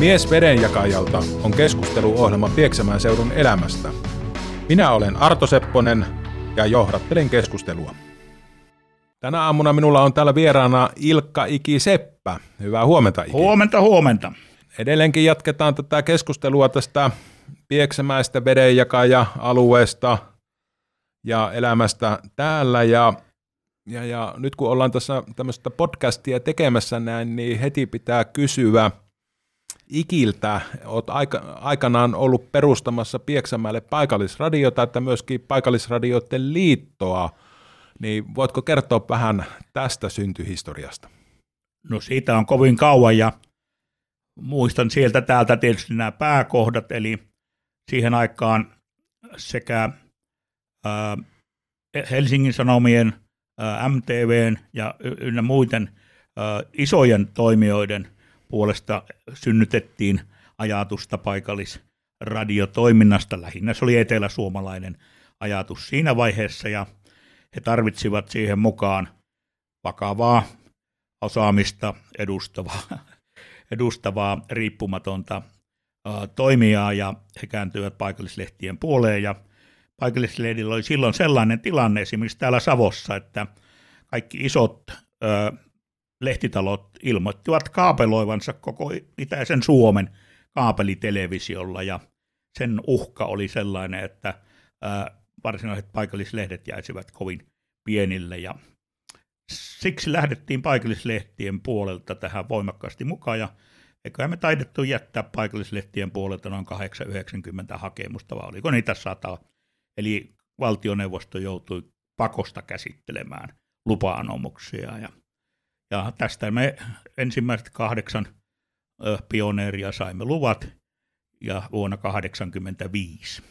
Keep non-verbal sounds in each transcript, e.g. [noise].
Mies vedenjakajalta on keskusteluohjelma Pieksämään seudun elämästä. Minä olen Arto Sepponen ja johdattelen keskustelua. Tänä aamuna minulla on täällä vieraana Ilkka Iki Seppä. Hyvää huomenta Iki. Huomenta, huomenta. Edelleenkin jatketaan tätä keskustelua tästä Pieksämäistä vedenjakaja-alueesta ja elämästä täällä. Ja, ja, ja nyt kun ollaan tässä tämmöistä podcastia tekemässä näin, niin heti pitää kysyä Ikiltä. Olet aika, aikanaan ollut perustamassa Pieksämäelle paikallisradiota, että myöskin paikallisradioiden liittoa. Niin voitko kertoa vähän tästä syntyhistoriasta? No siitä on kovin kauan ja muistan sieltä täältä tietysti nämä pääkohdat, eli siihen aikaan sekä ää, Helsingin Sanomien, ää, MTVn ja ynnä muiden ää, isojen toimijoiden puolesta synnytettiin ajatusta paikallisradiotoiminnasta. Lähinnä se oli eteläsuomalainen ajatus siinä vaiheessa ja he tarvitsivat siihen mukaan vakavaa osaamista edustavaa, [laughs] edustavaa riippumatonta toimijaa ja he kääntyivät paikallislehtien puoleen ja paikallislehdillä oli silloin sellainen tilanne esimerkiksi täällä Savossa, että kaikki isot lehtitalot ilmoittivat kaapeloivansa koko itäisen Suomen kaapelitelevisiolla ja sen uhka oli sellainen, että varsinaiset paikallislehdet jäisivät kovin pienille ja siksi lähdettiin paikallislehtien puolelta tähän voimakkaasti mukaan ja eiköhän me taidettu jättää paikallislehtien puolelta noin 890 hakemusta, vai oliko niitä sata. Eli valtioneuvosto joutui pakosta käsittelemään lupa-anomuksia. Ja, ja tästä me ensimmäiset kahdeksan pioneeria saimme luvat ja vuonna 1985.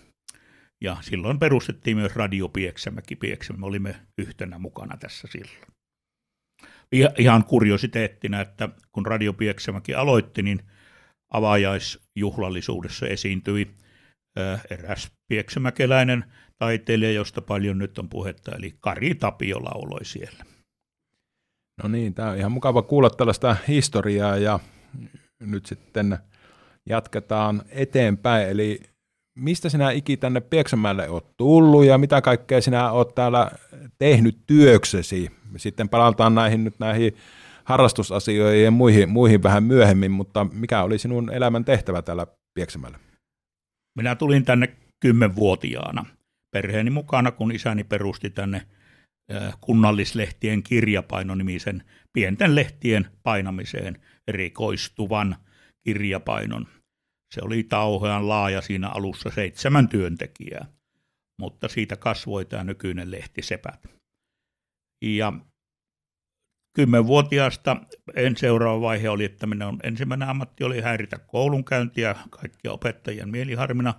Ja silloin perustettiin myös Radio Pieksämäki. Pieksämäki. Me olimme yhtenä mukana tässä silloin ihan kuriositeettina, että kun Radio Pieksämäki aloitti, niin avaajaisjuhlallisuudessa esiintyi eräs pieksämäkeläinen taiteilija, josta paljon nyt on puhetta, eli Kari Tapio lauloi siellä. No niin, tämä on ihan mukava kuulla tällaista historiaa ja nyt sitten jatketaan eteenpäin. Eli mistä sinä Iki tänne Pieksämäelle olet tullut ja mitä kaikkea sinä olet täällä tehnyt työksesi? Sitten palataan näihin nyt näihin harrastusasioihin ja muihin, muihin vähän myöhemmin, mutta mikä oli sinun elämän tehtävä täällä Pieksämäellä? Minä tulin tänne kymmenvuotiaana perheeni mukana, kun isäni perusti tänne kunnallislehtien kirjapaino-nimisen pienten lehtien painamiseen erikoistuvan kirjapainon. Se oli tauhean laaja siinä alussa seitsemän työntekijää, mutta siitä kasvoi tämä nykyinen lehti Sepät. Ja kymmenvuotiaasta en seuraava vaihe oli, että minun ensimmäinen ammatti oli häiritä koulunkäyntiä kaikkia opettajien mieliharmina,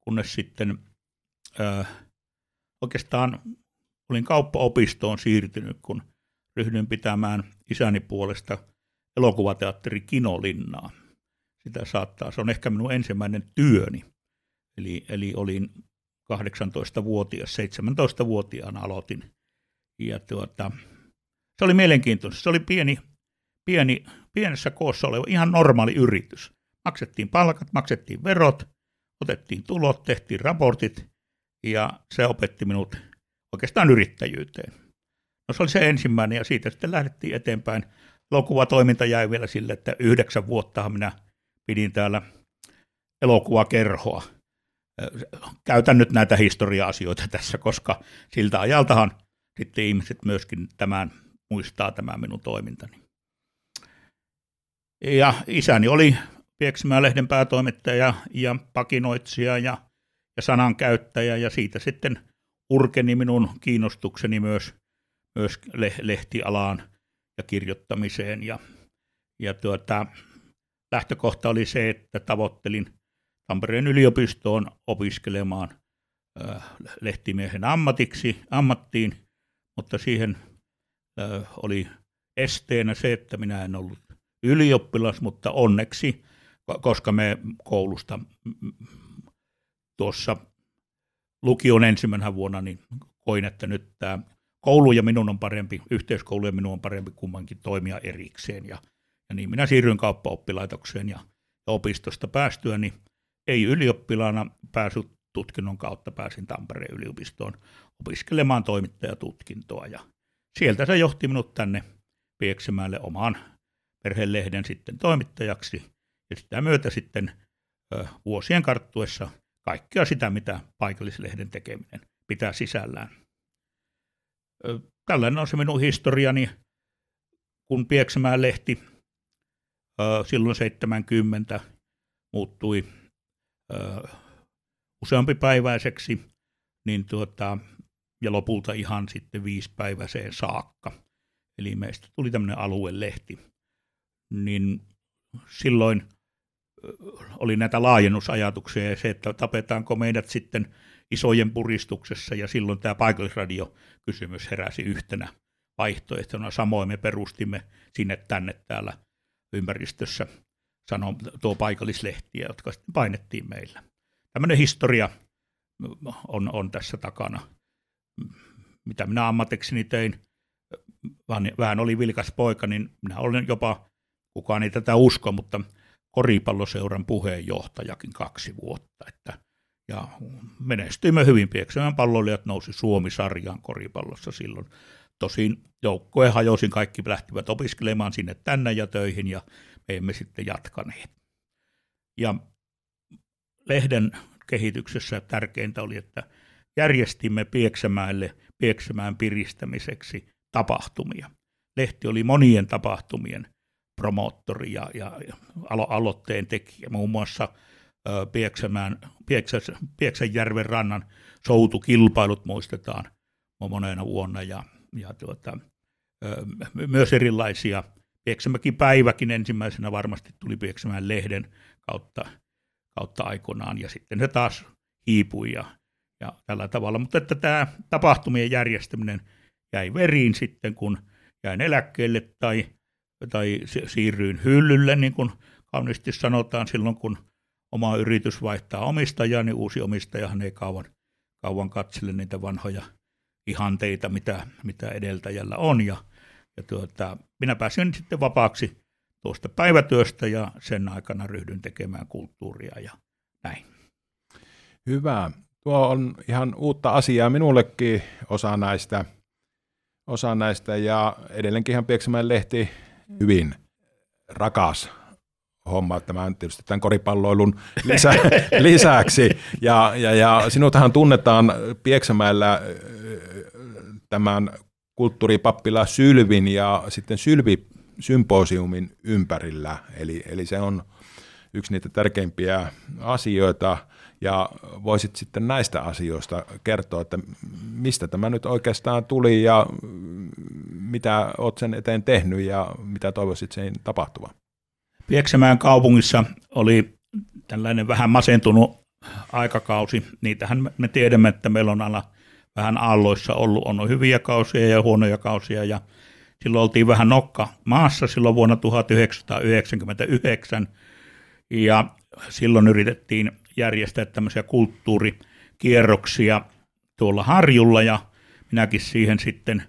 kunnes sitten ö, oikeastaan olin kauppaopistoon siirtynyt, kun ryhdyin pitämään isäni puolesta elokuvateatteri Kinolinnaa. Sitä saattaa, se on ehkä minun ensimmäinen työni. Eli, eli olin 18-vuotias, 17-vuotiaana aloitin ja tuota, se oli mielenkiintoista. Se oli pieni, pieni, pienessä koossa oleva ihan normaali yritys. Maksettiin palkat, maksettiin verot, otettiin tulot, tehtiin raportit ja se opetti minut oikeastaan yrittäjyyteen. No se oli se ensimmäinen ja siitä sitten lähdettiin eteenpäin. Elokuvatoiminta jäi vielä sille, että yhdeksän vuotta minä pidin täällä elokuvakerhoa. Käytän nyt näitä historia-asioita tässä, koska siltä ajaltahan sitten ihmiset myöskin tämän, muistaa tämän minun toimintani. Ja isäni oli Pieksämään lehden päätoimittaja ja pakinoitsija ja, ja sanankäyttäjä ja siitä sitten urkeni minun kiinnostukseni myös, myös lehtialaan ja kirjoittamiseen. Ja, ja tuota, lähtökohta oli se, että tavoittelin Tampereen yliopistoon opiskelemaan lehtimiehen ammatiksi, ammattiin mutta siihen oli esteenä se, että minä en ollut ylioppilas, mutta onneksi, koska me koulusta tuossa lukion ensimmäisenä vuonna, niin koin, että nyt tämä koulu ja minun on parempi, yhteiskoulu ja minun on parempi kummankin toimia erikseen. Ja, ja niin minä siirryin kauppaoppilaitokseen ja, opistosta päästyä, niin ei ylioppilaana päässyt tutkinnon kautta pääsin Tampereen yliopistoon opiskelemaan toimittajatutkintoa ja sieltä se johti minut tänne Pieksämäelle omaan perhelehden sitten toimittajaksi ja sitä myötä sitten ö, vuosien karttuessa kaikkea sitä, mitä paikallislehden tekeminen pitää sisällään. Tällainen on se minun historiani, kun Pieksämään lehti silloin 70 muuttui useampipäiväiseksi, niin tuota, ja lopulta ihan sitten viisipäiväiseen saakka. Eli meistä tuli tämmöinen aluelehti. Niin silloin oli näitä laajennusajatuksia ja se, että tapetaanko meidät sitten isojen puristuksessa ja silloin tämä paikallisradio-kysymys heräsi yhtenä vaihtoehtona. Samoin me perustimme sinne tänne täällä ympäristössä sano, tuo paikallislehtiä, jotka sitten painettiin meillä tämmöinen historia on, on tässä takana. Mitä minä ammatikseni tein, vähän oli vilkas poika, niin minä olen jopa, kukaan ei tätä usko, mutta koripalloseuran puheenjohtajakin kaksi vuotta. Että, ja menestyimme hyvin. Pieksämään palloilijat nousi Suomi-sarjaan koripallossa silloin. Tosin joukkojen hajosin, kaikki lähtivät opiskelemaan sinne tänne ja töihin ja me emme sitten jatkaneet. Ja lehden kehityksessä tärkeintä oli, että järjestimme Pieksämäelle Pieksämään piristämiseksi tapahtumia. Lehti oli monien tapahtumien promoottori ja, ja, alo- aloitteen tekijä, muun muassa Pieksämään, Pieksä, Pieksäjärven rannan soutukilpailut muistetaan monena vuonna ja, ja tuota, myös erilaisia Pieksämäkin päiväkin ensimmäisenä varmasti tuli Pieksämään lehden kautta kautta aikoinaan, ja sitten se taas hiipui ja, ja tällä tavalla. Mutta että tämä tapahtumien järjestäminen jäi veriin sitten, kun jäin eläkkeelle tai, tai siirryin hyllylle, niin kuin kauniisti sanotaan silloin, kun oma yritys vaihtaa omistajaa, niin uusi omistajahan ei kauan, kauan katsele niitä vanhoja ihanteita, mitä, mitä edeltäjällä on. Ja, ja tuota, minä pääsin sitten vapaaksi tuosta päivätyöstä ja sen aikana ryhdyn tekemään kulttuuria ja näin. Hyvä. Tuo on ihan uutta asiaa minullekin osa näistä, osa näistä ja edelleenkin ihan Pieksämäen lehti hyvin rakas homma tämän tietysti tämän koripalloilun lisä, [laughs] lisäksi. Ja, ja, ja sinuthan tunnetaan Pieksämäellä tämän kulttuuripappila Sylvin ja sitten Sylvi symposiumin ympärillä. Eli, eli se on yksi niitä tärkeimpiä asioita, ja voisit sitten näistä asioista kertoa, että mistä tämä nyt oikeastaan tuli ja mitä olet sen eteen tehnyt ja mitä toivoisit sen tapahtuvan? Pieksämään kaupungissa oli tällainen vähän masentunut aikakausi. Niitähän me tiedämme, että meillä on aina vähän aalloissa ollut. On hyviä kausia ja huonoja kausia ja Silloin oltiin vähän nokka maassa silloin vuonna 1999 ja silloin yritettiin järjestää tämmöisiä kulttuurikierroksia tuolla Harjulla ja minäkin siihen sitten,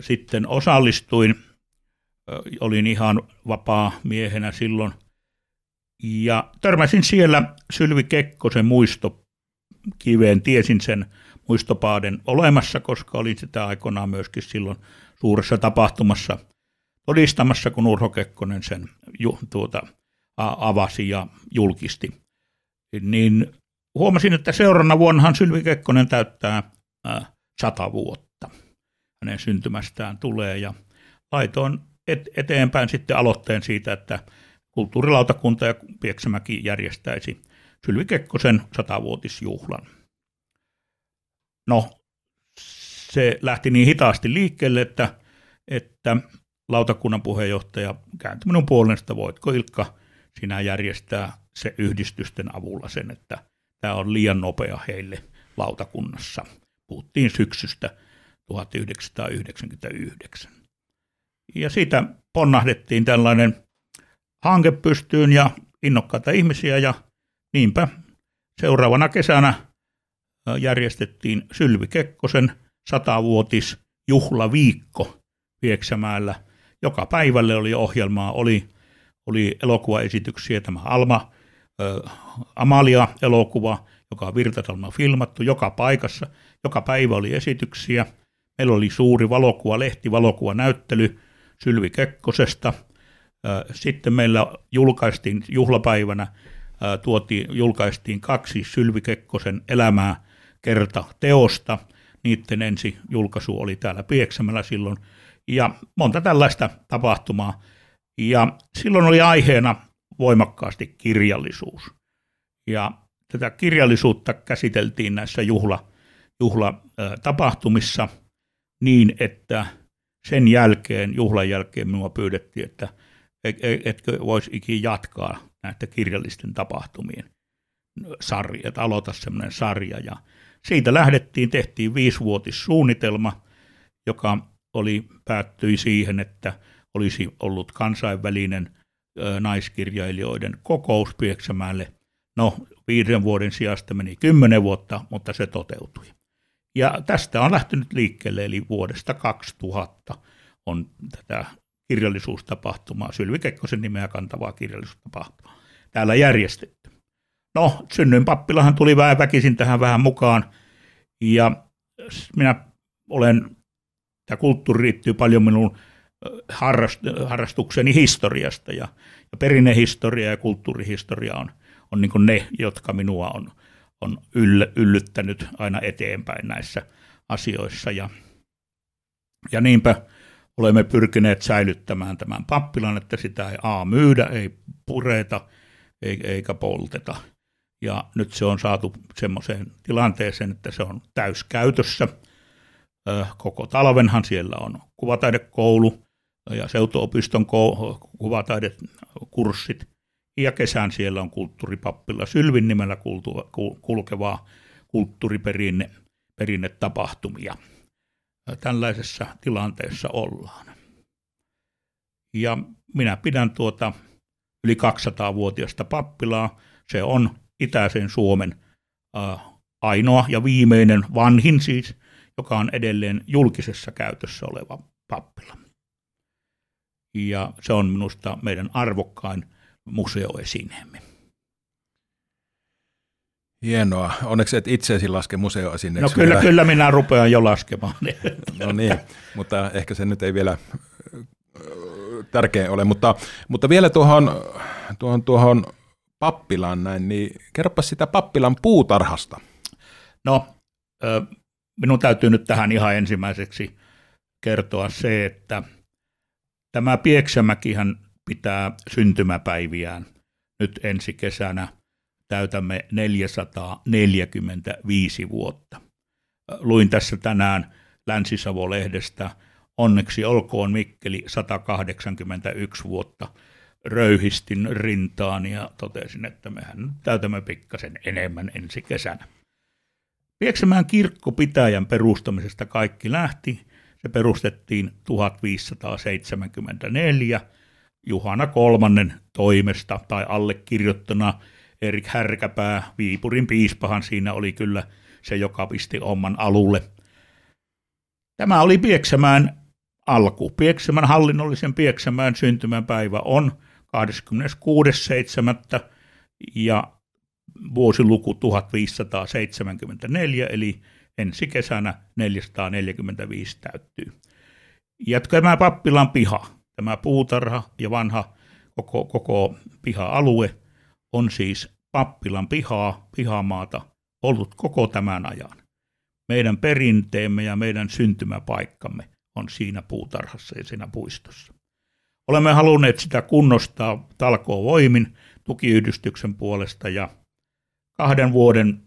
sitten osallistuin. Olin ihan vapaa miehenä silloin ja törmäsin siellä Sylvi Kekkosen muistokiveen, tiesin sen muistopaaden olemassa, koska olin sitä aikoinaan myöskin silloin suuressa tapahtumassa todistamassa, kun Urho Kekkonen sen ju, tuota, avasi ja julkisti. Niin huomasin, että seuraavana vuonnahan Sylvi Kekkonen täyttää ää, sata vuotta. Hänen syntymästään tulee ja laitoin et, eteenpäin sitten aloitteen siitä, että kulttuurilautakunta ja Pieksämäki järjestäisi Sylvi Kekkosen satavuotisjuhlan. No, se lähti niin hitaasti liikkeelle, että, että lautakunnan puheenjohtaja kääntyi minun puolen, että voitko Ilkka sinä järjestää se yhdistysten avulla sen, että tämä on liian nopea heille lautakunnassa. Puhuttiin syksystä 1999. Ja siitä ponnahdettiin tällainen hanke pystyyn ja innokkaita ihmisiä ja niinpä seuraavana kesänä järjestettiin Sylvi Kekkosen – satavuotis juhlaviikko Pieksämäellä. Joka päivälle oli ohjelmaa, oli, oli elokuvaesityksiä, tämä Alma, Amalia-elokuva, joka on Virtasalma filmattu joka paikassa, joka päivä oli esityksiä. Meillä oli suuri valokuva, lehti, valokuvanäyttely Sylvi Kekkosesta. Sitten meillä julkaistiin juhlapäivänä, tuotiin, julkaistiin kaksi Sylvi Kekkosen elämää kerta teosta. Niiden ensi julkaisu oli täällä Pieksämällä silloin. Ja monta tällaista tapahtumaa. Ja silloin oli aiheena voimakkaasti kirjallisuus. Ja tätä kirjallisuutta käsiteltiin näissä juhla, juhlatapahtumissa niin, että sen jälkeen, juhlan jälkeen minua pyydettiin, että e, e, etkö voisi ikin jatkaa näitä kirjallisten tapahtumien sarja, että aloita semmoinen sarja. Ja siitä lähdettiin, tehtiin viisivuotissuunnitelma, joka oli, päättyi siihen, että olisi ollut kansainvälinen naiskirjailijoiden kokous Pieksämäelle. No, viiden vuoden sijasta meni kymmenen vuotta, mutta se toteutui. Ja tästä on lähtenyt liikkeelle, eli vuodesta 2000 on tätä kirjallisuustapahtumaa, Sylvi Kekkosen nimeä kantavaa kirjallisuustapahtumaa täällä järjestetty. No, synnyin pappilahan tuli vähän väkisin tähän vähän mukaan, ja minä olen, tämä kulttuuri riittyy paljon minun harrastukseni historiasta, ja, ja perinnehistoria ja kulttuurihistoria on, on niin ne, jotka minua on on yll, yllyttänyt aina eteenpäin näissä asioissa. Ja, ja niinpä olemme pyrkineet säilyttämään tämän pappilan, että sitä ei A myydä, ei pureta eikä polteta. Ja nyt se on saatu semmoiseen tilanteeseen, että se on täyskäytössä. Koko talvenhan siellä on kuvataidekoulu ja seutuopiston kuvataidekurssit ja kesän siellä on kulttuuripappilla Sylvin nimellä kulkevaa kulttuuriperinne. Tällaisessa tilanteessa ollaan. Ja minä pidän tuota yli 200-vuotiasta pappilaa. Se on itäisen Suomen ainoa ja viimeinen, vanhin siis, joka on edelleen julkisessa käytössä oleva pappila. Ja se on minusta meidän arvokkain museoesineemme. Hienoa. Onneksi et itseesi laske museoesineeksi. No kyllä, vielä. kyllä minä rupean jo laskemaan. no niin, mutta ehkä se nyt ei vielä tärkeä ole. Mutta, mutta vielä tuohon, tuohon, tuohon pappilaan näin, niin kerropa sitä pappilan puutarhasta. No, minun täytyy nyt tähän ihan ensimmäiseksi kertoa se, että tämä Pieksämäkihän pitää syntymäpäiviään. Nyt ensi kesänä täytämme 445 vuotta. Luin tässä tänään Länsi-Savo-lehdestä, onneksi olkoon Mikkeli 181 vuotta. Röyhistin rintaan ja totesin, että mehän täytämme pikkasen enemmän ensi kesänä. Pieksämään kirkkopitäjän perustamisesta kaikki lähti. Se perustettiin 1574 Juhana kolmannen toimesta tai allekirjoittana Erik Härkäpää, Viipurin piispahan siinä oli kyllä se, joka pisti oman alulle. Tämä oli Pieksämään alku. Pieksämän hallinnollisen Pieksämään syntymäpäivä on 26.7. ja vuosiluku 1574, eli ensi kesänä 445 täyttyy. Ja tämä pappilan piha, Tämä puutarha ja vanha koko, koko piha-alue on siis pappilan pihaa, pihamaata ollut koko tämän ajan. Meidän perinteemme ja meidän syntymäpaikkamme on siinä puutarhassa ja siinä puistossa. Olemme halunneet sitä kunnostaa talkoon voimin tukiyhdistyksen puolesta ja kahden vuoden,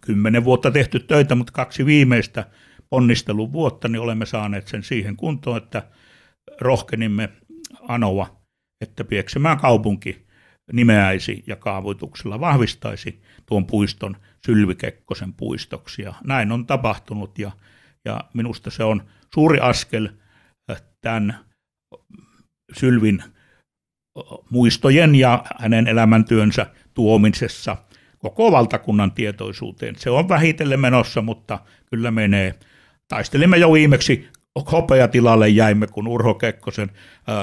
kymmenen vuotta tehty töitä, mutta kaksi viimeistä ponnistelun vuotta, niin olemme saaneet sen siihen kuntoon, että rohkenimme anoa, että Pieksämään kaupunki nimeäisi ja kaavoituksella vahvistaisi tuon puiston Sylvikekkosen puistoksi. Ja näin on tapahtunut ja, ja minusta se on suuri askel äh, tämän Sylvin muistojen ja hänen elämäntyönsä tuomisessa koko valtakunnan tietoisuuteen. Se on vähitellen menossa, mutta kyllä menee. Taistelimme jo viimeksi hopeatilalle jäimme, kun Urho Kekkosen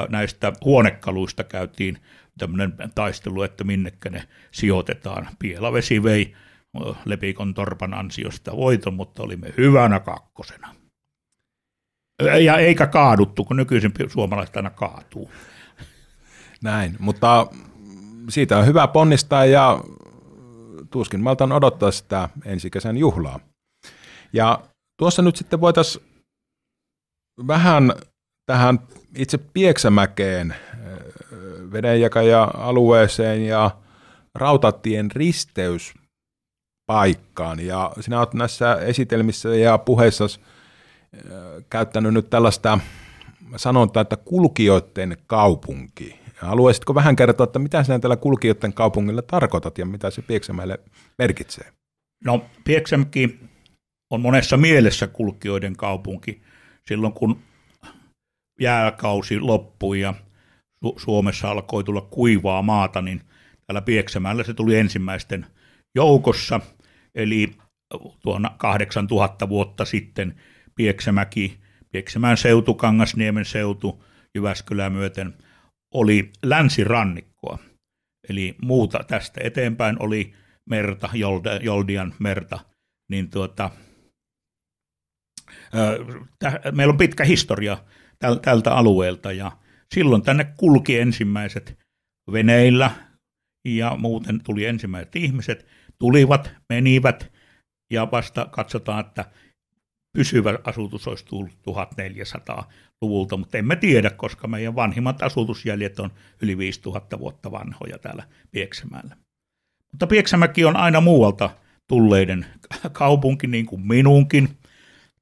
näistä huonekaluista käytiin tämmöinen taistelu, että minnekä ne sijoitetaan. Pielavesi vei Lepikon torpan ansiosta voiton, mutta olimme hyvänä kakkosena. Ja eikä kaaduttu, kun nykyisin suomalaiset aina kaatuu. Näin, mutta siitä on hyvä ponnistaa ja tuskin maltan odottaa sitä ensi kesän juhlaa. Ja tuossa nyt sitten voitaisiin vähän tähän itse Pieksämäkeen, vedenjakaja-alueeseen ja rautatien risteyspaikkaan. Ja sinä olet näissä esitelmissä ja puheissa käyttänyt nyt tällaista sanontaa, että kulkijoiden kaupunki. Haluaisitko vähän kertoa, että mitä sinä tällä kulkijoiden kaupungilla tarkoitat ja mitä se Pieksämäelle merkitsee? No Pieksämäki on monessa mielessä kulkijoiden kaupunki. Silloin kun jääkausi loppui ja Su- Suomessa alkoi tulla kuivaa maata, niin täällä Pieksämäellä se tuli ensimmäisten joukossa. Eli tuona 8000 vuotta sitten Pieksämäki, Pieksämään seutu, Kangasniemen seutu, Jyväskylä myöten oli länsirannikkoa. Eli muuta tästä eteenpäin oli merta, Joldian merta, niin tuota, meillä on pitkä historia tältä alueelta ja silloin tänne kulki ensimmäiset veneillä ja muuten tuli ensimmäiset ihmiset, tulivat, menivät ja vasta katsotaan, että pysyvä asutus olisi tullut 1400-luvulta, mutta emme tiedä, koska meidän vanhimmat asutusjäljet on yli 5000 vuotta vanhoja täällä Pieksämäellä. Mutta Pieksämäki on aina muualta tulleiden kaupunki, niin kuin minunkin.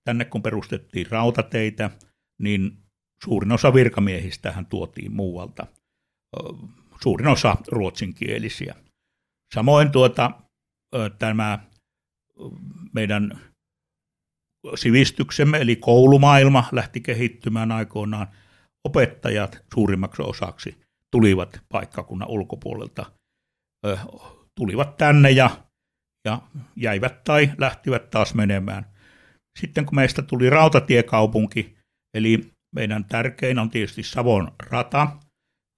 Tänne kun perustettiin rautateitä, niin suurin osa virkamiehistähän tuotiin muualta. Suurin osa ruotsinkielisiä. Samoin tuota, tämä meidän sivistyksemme, eli koulumaailma lähti kehittymään aikoinaan. Opettajat suurimmaksi osaksi tulivat paikkakunnan ulkopuolelta, tulivat tänne ja, ja jäivät tai lähtivät taas menemään. Sitten kun meistä tuli rautatiekaupunki, eli meidän tärkein on tietysti Savon rata,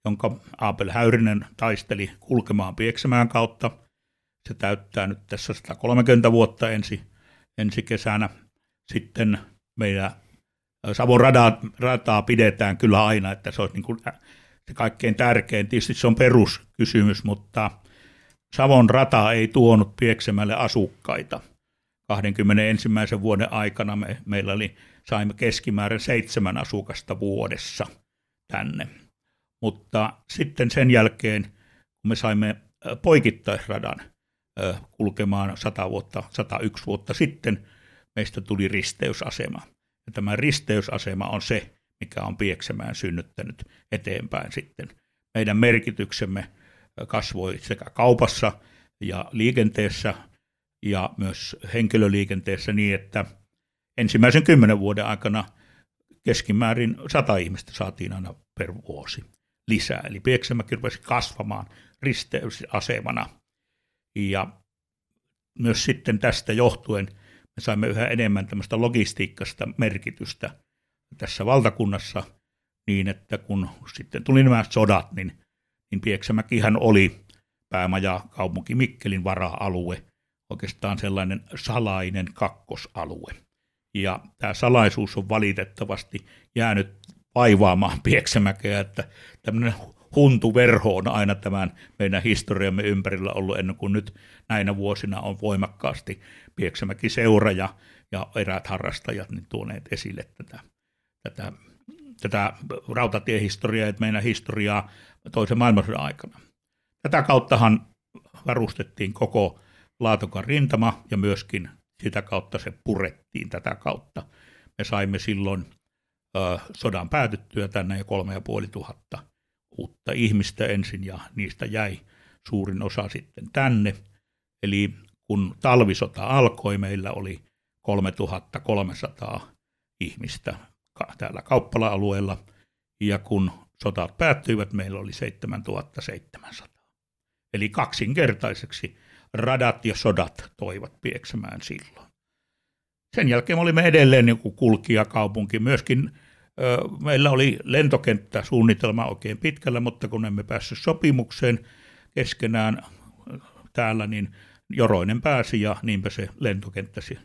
jonka Aapel Häyrinen taisteli kulkemaan Pieksämään kautta. Se täyttää nyt tässä 130 vuotta ensi, ensi kesänä sitten meidän Savon radaa, rataa pidetään kyllä aina, että se olisi niin kuin se kaikkein tärkein. Tietysti se on peruskysymys, mutta Savon rata ei tuonut Pieksemälle asukkaita. 21. vuoden aikana me, meillä oli, saimme keskimäärin seitsemän asukasta vuodessa tänne. Mutta sitten sen jälkeen, kun me saimme poikittaisradan kulkemaan 100 vuotta, 101 vuotta sitten, meistä tuli risteysasema. Ja tämä risteysasema on se, mikä on Pieksämään synnyttänyt eteenpäin sitten. Meidän merkityksemme kasvoi sekä kaupassa ja liikenteessä ja myös henkilöliikenteessä niin, että ensimmäisen kymmenen vuoden aikana keskimäärin sata ihmistä saatiin aina per vuosi lisää. Eli Pieksämäki rupesi kasvamaan risteysasemana. Ja myös sitten tästä johtuen – me saimme yhä enemmän tämmöistä logistiikkasta merkitystä tässä valtakunnassa niin, että kun sitten tuli nämä sodat, niin, niin Pieksämäkihän oli päämaja kaupunki Mikkelin vara-alue, oikeastaan sellainen salainen kakkosalue. Ja tämä salaisuus on valitettavasti jäänyt vaivaamaan Pieksämäkeä, että tämmöinen huntuverho on aina tämän meidän historiamme ympärillä ollut ennen kuin nyt näinä vuosina on voimakkaasti Pieksämäki seura ja, ja eräät harrastajat niin tuoneet esille tätä, tätä, tätä rautatiehistoriaa ja meidän historiaa toisen maailmansodan aikana. Tätä kauttahan varustettiin koko Laatokan rintama ja myöskin sitä kautta se purettiin tätä kautta. Me saimme silloin ö, sodan päätyttyä tänne jo kolme ja puoli tuhatta uutta ihmistä ensin ja niistä jäi suurin osa sitten tänne. Eli kun talvisota alkoi, meillä oli 3300 ihmistä täällä kauppala-alueella, ja kun sotat päättyivät, meillä oli 7700. Eli kaksinkertaiseksi radat ja sodat toivat Pieksämään silloin. sen jälkeen me olimme edelleen niin kulkijakaupunki. Myöskin meillä oli lentokenttäsuunnitelma oikein pitkällä, mutta kun emme päässyt sopimukseen keskenään täällä, niin Joroinen pääsi ja niinpä se lentokenttäsi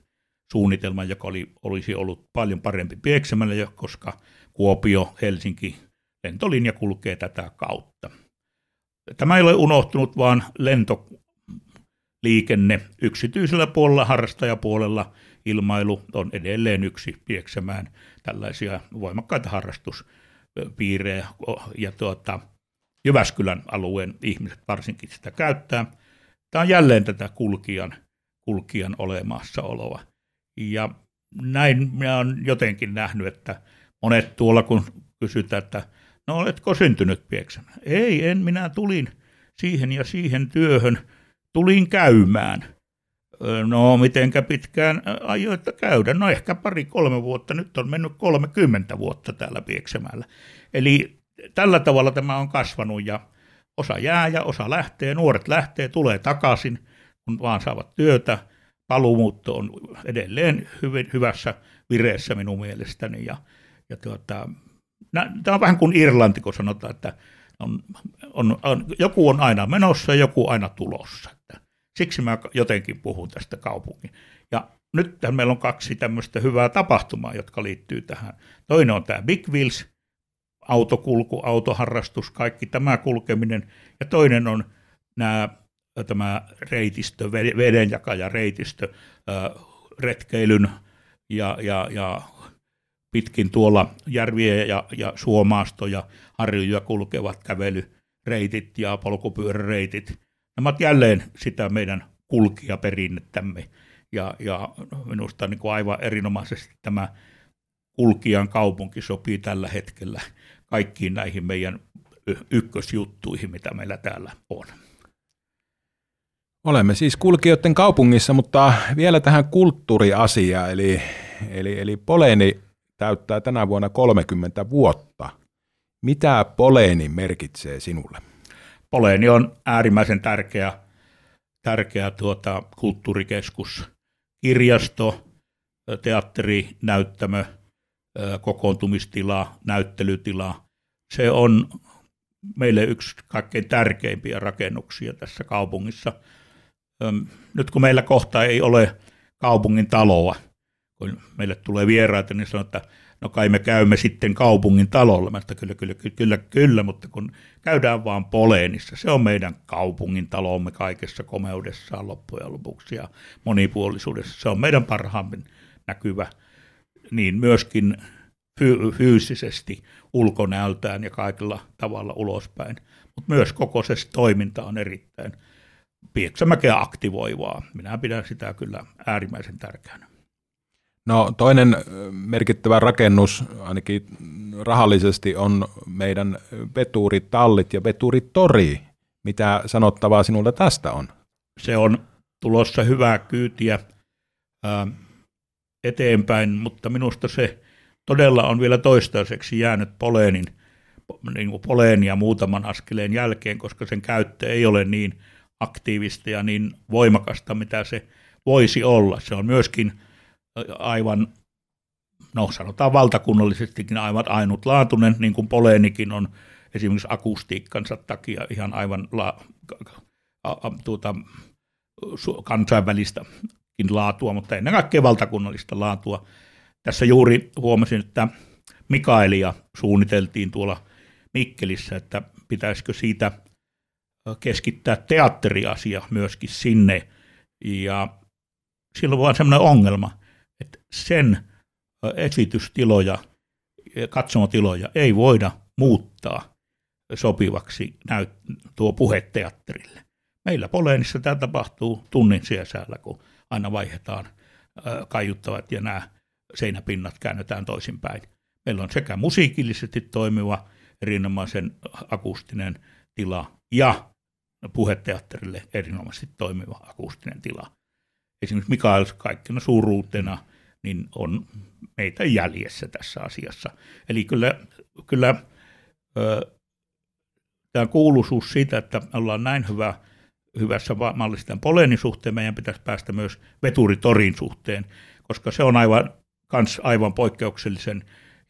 suunnitelma, joka oli, olisi ollut paljon parempi Pieksämällä, koska Kuopio, Helsinki, lentolinja kulkee tätä kautta. Tämä ei ole unohtunut, vaan lentoliikenne yksityisellä puolella, harrastajapuolella ilmailu on edelleen yksi Pieksämään tällaisia voimakkaita harrastuspiirejä ja tuota, Jyväskylän alueen ihmiset varsinkin sitä käyttää. Tämä on jälleen tätä kulkijan, kulkijan olemassaoloa. Ja näin minä olen jotenkin nähnyt, että monet tuolla kun kysytään, että no oletko syntynyt Pieksämään? Ei, en, minä tulin siihen ja siihen työhön, tulin käymään. No, mitenkä pitkään ajoitta käydä? No ehkä pari-kolme vuotta, nyt on mennyt 30 vuotta täällä Pieksämällä. Eli tällä tavalla tämä on kasvanut ja osa jää ja osa lähtee, nuoret lähtee, tulee takaisin, kun vaan saavat työtä. Paluumuutto on edelleen hyvin, hyvässä vireessä minun mielestäni ja, ja tuota, tämä on vähän kuin Irlanti, kun sanotaan, että on, on, on, joku on aina menossa ja joku aina tulossa. Että siksi mä jotenkin puhun tästä kaupungin. Ja nyt meillä on kaksi tämmöistä hyvää tapahtumaa, jotka liittyy tähän. Toinen on tämä Big Wheels, autokulku, autoharrastus, kaikki tämä kulkeminen. Ja toinen on nämä, tämä reitistö, vedenjakaja reitistö, retkeilyn ja, ja, ja pitkin tuolla järviä ja, ja suomaastoja, harjuja kulkevat kävelyreitit ja polkupyöräreitit. Nämä ovat jälleen sitä meidän kulkijaperinnettämme. Ja, ja minusta niin kuin aivan erinomaisesti tämä kulkijan kaupunki sopii tällä hetkellä kaikkiin näihin meidän ykkösjuttuihin, mitä meillä täällä on. Olemme siis kulkijoiden kaupungissa, mutta vielä tähän kulttuuriasiaan, eli, eli, eli Poleni täyttää tänä vuonna 30 vuotta. Mitä Poleeni merkitsee sinulle? Poleeni on äärimmäisen tärkeä, tärkeä tuota, kulttuurikeskus, kirjasto, teatteri, näyttämö, kokoontumistila, näyttelytila. Se on meille yksi kaikkein tärkeimpiä rakennuksia tässä kaupungissa. Nyt kun meillä kohta ei ole kaupungin taloa, kun meille tulee vieraita, niin sanoo, että no kai me käymme sitten kaupungin talolla. Mä kyllä, kyllä, kyllä, kyllä, kyllä, mutta kun käydään vaan Poleenissa, se on meidän kaupungin talomme kaikessa komeudessaan loppujen lopuksi ja monipuolisuudessa. Se on meidän parhaammin näkyvä, niin myöskin fy- fyysisesti ulkonäöltään ja kaikilla tavalla ulospäin. Mutta myös koko se toiminta on erittäin Pieksämäkeä aktivoivaa. Minä pidän sitä kyllä äärimmäisen tärkeänä. No toinen merkittävä rakennus, ainakin rahallisesti, on meidän veturitallit ja veturitori. Mitä sanottavaa sinulla tästä on? Se on tulossa hyvää kyytiä ää, eteenpäin, mutta minusta se todella on vielä toistaiseksi jäänyt poleenin, niin kuin poleenia muutaman askeleen jälkeen, koska sen käyttö ei ole niin aktiivista ja niin voimakasta, mitä se voisi olla. Se on myöskin aivan, no sanotaan valtakunnallisestikin aivan ainutlaatuinen, niin kuin Poleenikin on esimerkiksi akustiikkansa takia ihan aivan la, a, a, tuota, kansainvälistäkin laatua, mutta ennen kaikkea valtakunnallista laatua. Tässä juuri huomasin, että Mikaelia suunniteltiin tuolla Mikkelissä, että pitäisikö siitä keskittää teatteriasia myöskin sinne. Ja silloin on vaan sellainen ongelma, että sen esitystiloja, katsomotiloja ei voida muuttaa sopivaksi näyt- tuo puheteatterille. Meillä Poleenissa tämä tapahtuu tunnin sisällä, kun aina vaihdetaan kaiuttavat ja nämä seinäpinnat käännetään toisinpäin. Meillä on sekä musiikillisesti toimiva erinomaisen akustinen tila ja puheteatterille erinomaisesti toimiva akustinen tila esimerkiksi Mikael kaikkena suuruutena niin on meitä jäljessä tässä asiassa. Eli kyllä, kyllä tämä kuuluisuus siitä, että ollaan näin hyvä hyvässä mallissa tämän suhteen, meidän pitäisi päästä myös veturitorin suhteen, koska se on aivan, kans aivan poikkeuksellisen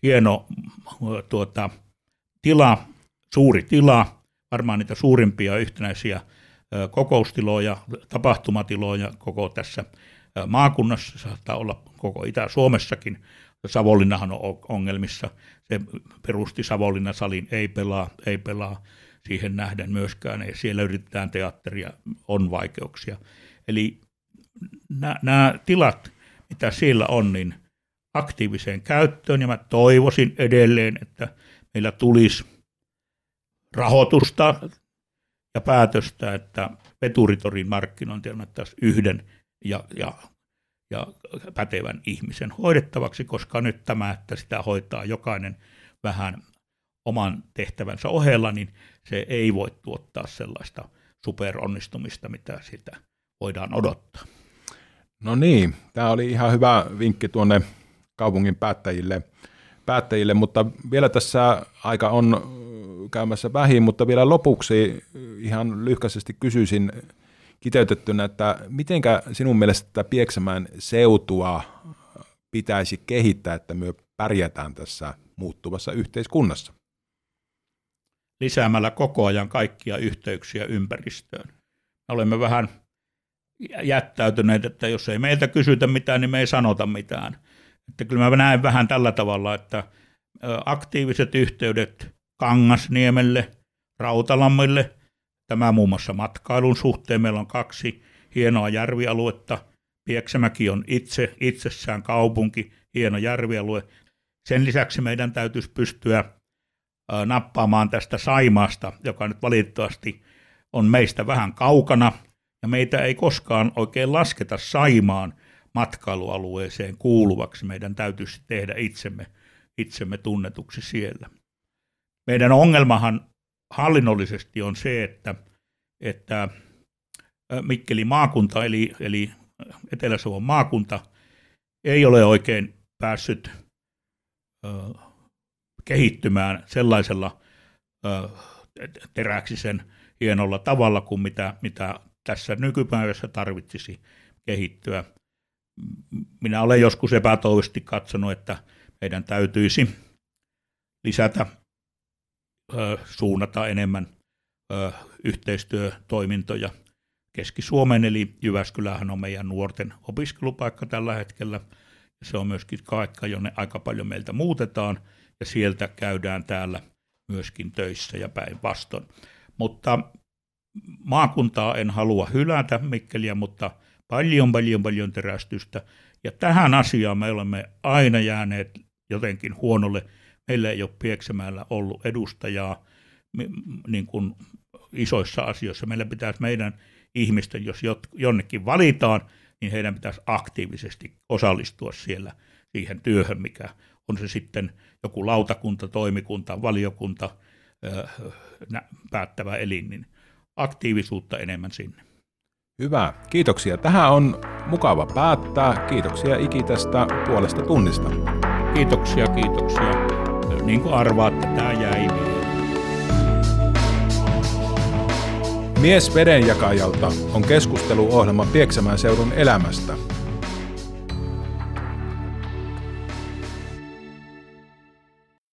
hieno tuota, tila, suuri tila, varmaan niitä suurimpia yhtenäisiä kokoustiloja, tapahtumatiloja koko tässä maakunnassa, saattaa olla koko Itä-Suomessakin. Savonlinnahan on ongelmissa. Se perusti Savonlinnan salin, ei pelaa, ei pelaa siihen nähden myöskään. Ja siellä yritetään teatteria, on vaikeuksia. Eli nämä tilat, mitä siellä on, niin aktiiviseen käyttöön, ja mä toivoisin edelleen, että meillä tulisi rahoitusta ja päätöstä, että veturitorin markkinointi annettaisiin yhden ja, ja, ja pätevän ihmisen hoidettavaksi, koska nyt tämä, että sitä hoitaa jokainen vähän oman tehtävänsä ohella, niin se ei voi tuottaa sellaista superonnistumista, mitä sitä voidaan odottaa. No niin, tämä oli ihan hyvä vinkki tuonne kaupungin päättäjille, päättäjille, mutta vielä tässä aika on käymässä vähin, mutta vielä lopuksi ihan lyhkäisesti kysyisin kiteytettynä, että mitenkä sinun mielestä Pieksämään seutua pitäisi kehittää, että me pärjätään tässä muuttuvassa yhteiskunnassa? Lisäämällä koko ajan kaikkia yhteyksiä ympäristöön. Me olemme vähän jättäytyneet, että jos ei meiltä kysytä mitään, niin me ei sanota mitään. Että kyllä mä näen vähän tällä tavalla, että aktiiviset yhteydet Kangasniemelle, Rautalammille, tämä muun muassa matkailun suhteen. Meillä on kaksi hienoa järvialuetta. Pieksämäki on itse, itsessään kaupunki, hieno järvialue. Sen lisäksi meidän täytyisi pystyä nappaamaan tästä Saimaasta, joka nyt valitettavasti on meistä vähän kaukana, ja meitä ei koskaan oikein lasketa Saimaan matkailualueeseen kuuluvaksi. Meidän täytyisi tehdä itsemme, itsemme tunnetuksi siellä. Meidän ongelmahan hallinnollisesti on se, että, että Mikkelin maakunta, eli, eli Etelä-Savon maakunta, ei ole oikein päässyt ö, kehittymään sellaisella ö, teräksisen hienolla tavalla kuin mitä, mitä tässä nykypäivässä tarvitsisi kehittyä. Minä olen joskus epätoivosti katsonut, että meidän täytyisi lisätä, suunnata enemmän yhteistyötoimintoja Keski-Suomeen, eli Jyväskylähän on meidän nuorten opiskelupaikka tällä hetkellä. Se on myöskin paikka, jonne aika paljon meiltä muutetaan, ja sieltä käydään täällä myöskin töissä ja päinvastoin. Mutta maakuntaa en halua hylätä Mikkeliä, mutta paljon, paljon, paljon terästystä. Ja tähän asiaan me olemme aina jääneet jotenkin huonolle. Meillä ei ole Pieksämäellä ollut edustajaa niin kuin isoissa asioissa. Meillä pitäisi meidän ihmisten, jos jonnekin valitaan, niin heidän pitäisi aktiivisesti osallistua siellä siihen työhön, mikä on se sitten joku lautakunta, toimikunta, valiokunta, päättävä elin, niin aktiivisuutta enemmän sinne. Hyvä, kiitoksia. Tähän on mukava päättää. Kiitoksia Iki tästä puolesta tunnista. Kiitoksia, kiitoksia. Niin kuin arvaatte, tämä jäi vielä. Mies vedenjakajalta on keskusteluohjelma Pieksämään seudun elämästä.